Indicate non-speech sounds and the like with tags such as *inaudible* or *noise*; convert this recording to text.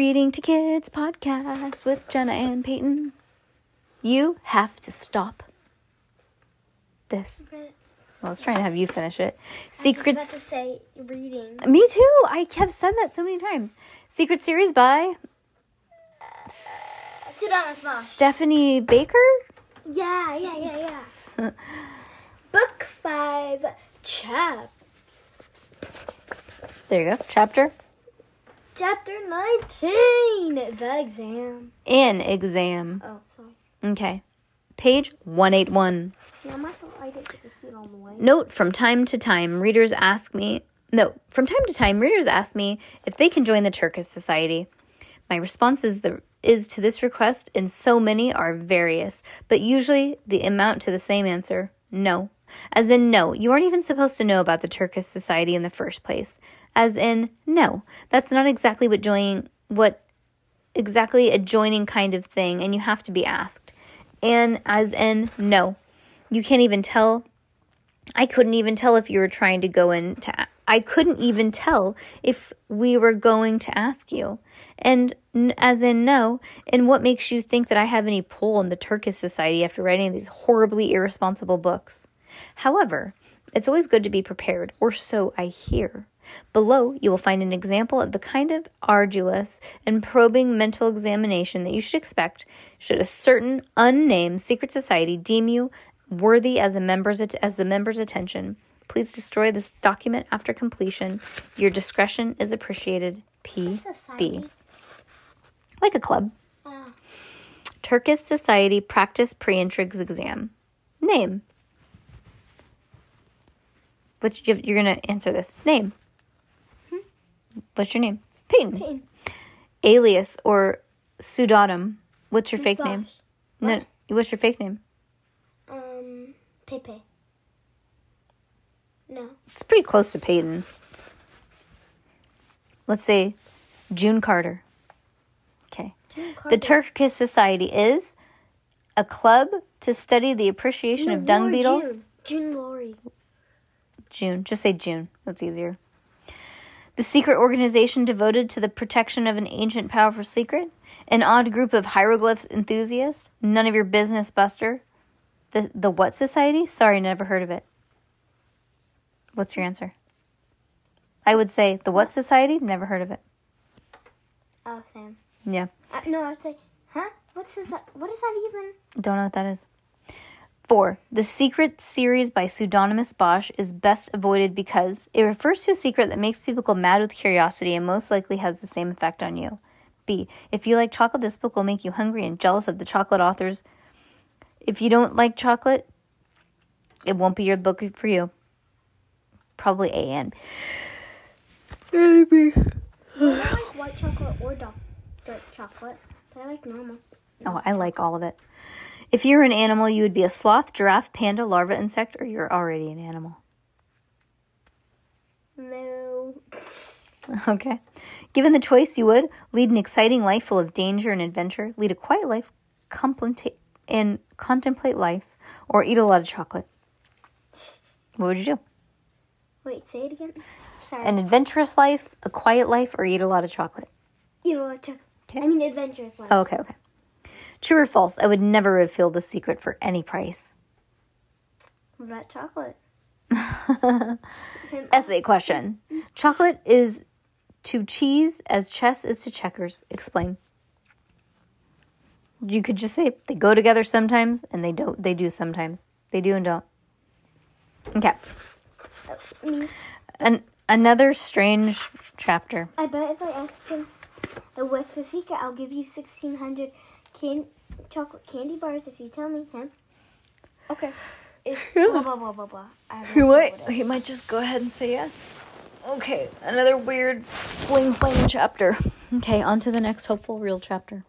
Reading to Kids podcast with Jenna and Peyton. You have to stop this. I was trying to have you finish it. Secrets. say reading. Me too. I have said that so many times. Secret series by Sit on a spot. Stephanie Baker. Yeah, yeah, yeah, yeah. Book five, chap. There you go. Chapter Chapter 19, the exam. An exam. Oh, sorry. Okay. Page 181. Yeah, my fault. I didn't get to sit on the way. Note from time to time, readers ask me, no, from time to time, readers ask me if they can join the Terces Society. My response is, the, is to this request, and so many are various, but usually the amount to the same answer no. As in, no, you aren't even supposed to know about the Terces Society in the first place. As in, no, that's not exactly what joining, what exactly a joining kind of thing, and you have to be asked. And as in, no, you can't even tell I couldn't even tell if you were trying to go in to. I couldn't even tell if we were going to ask you. And as in, no. And what makes you think that I have any pull in the Terces Society after writing these horribly irresponsible books? However, it's always good to be prepared, or so I hear. Below, you will find an example of the kind of arduous and probing mental examination that you should expect should a certain unnamed secret society deem you worthy as a member's at- as the member's attention. Please destroy this document after completion. Your discretion is appreciated. P.B. Like a club. Oh. Terces Society Practice Pre-Intrigues Exam. Name. Which you- you're gonna answer this. Name. What's your name? Peyton. Peyton. Alias or pseudonym. What's your fake name? No. What's your fake name? Um, Pepe. No. It's pretty close to Peyton. Let's say June Carter. Okay. June Carter. The Terces Society is a club to study the appreciation of dung beetles. June. June Lori. June. Just say June. That's easier. The secret organization devoted to the protection of an ancient, powerful secret. An odd group of hieroglyphs enthusiasts. None of your business, Buster. The the what society? Sorry, never heard of it. What's your answer? I would say the what society? Never heard of it. Oh, Sam. Yeah. Uh, no, I would say, huh? What's this? What is that even? Don't know what that is. Four, the secret series by pseudonymous Bosch is best avoided because it refers to a secret that makes people go mad with curiosity and most likely has the same effect on you. B, if you like chocolate, this book will make you hungry and jealous of the chocolate authors. If you don't like chocolate, it won't be your book for you. Probably A and I don't like white chocolate or dark, dark chocolate, but I like normal. Oh, I like all of it. If you're an animal, you would be a sloth, giraffe, panda, larva, insect, or you're already an animal. No. *laughs* Okay. Given the choice, you would lead an exciting life full of danger and adventure, lead a quiet life, contemplate and contemplate life, or eat a lot of chocolate. What would you do? Wait, say it again. Sorry. An adventurous life, a quiet life, or eat a lot of chocolate? Eat a lot of chocolate. Okay. I mean, adventurous life. Oh, okay, okay. True or false? I would never reveal the secret for any price. What about chocolate? *laughs* Essay question. Chocolate is to cheese as chess is to checkers. Explain. You could just say they go together sometimes and they don't they do sometimes. They do and don't. Okay. An, another strange chapter. I bet if I asked him, what's the secret, I'll give you 1,600 can- chocolate candy bars if you tell me, him. Okay. It's *laughs* blah, blah, blah, blah, blah. I have no clue what he might just go ahead and say yes. Okay, another weird fling fling chapter. Okay, on to the next hopeful real chapter.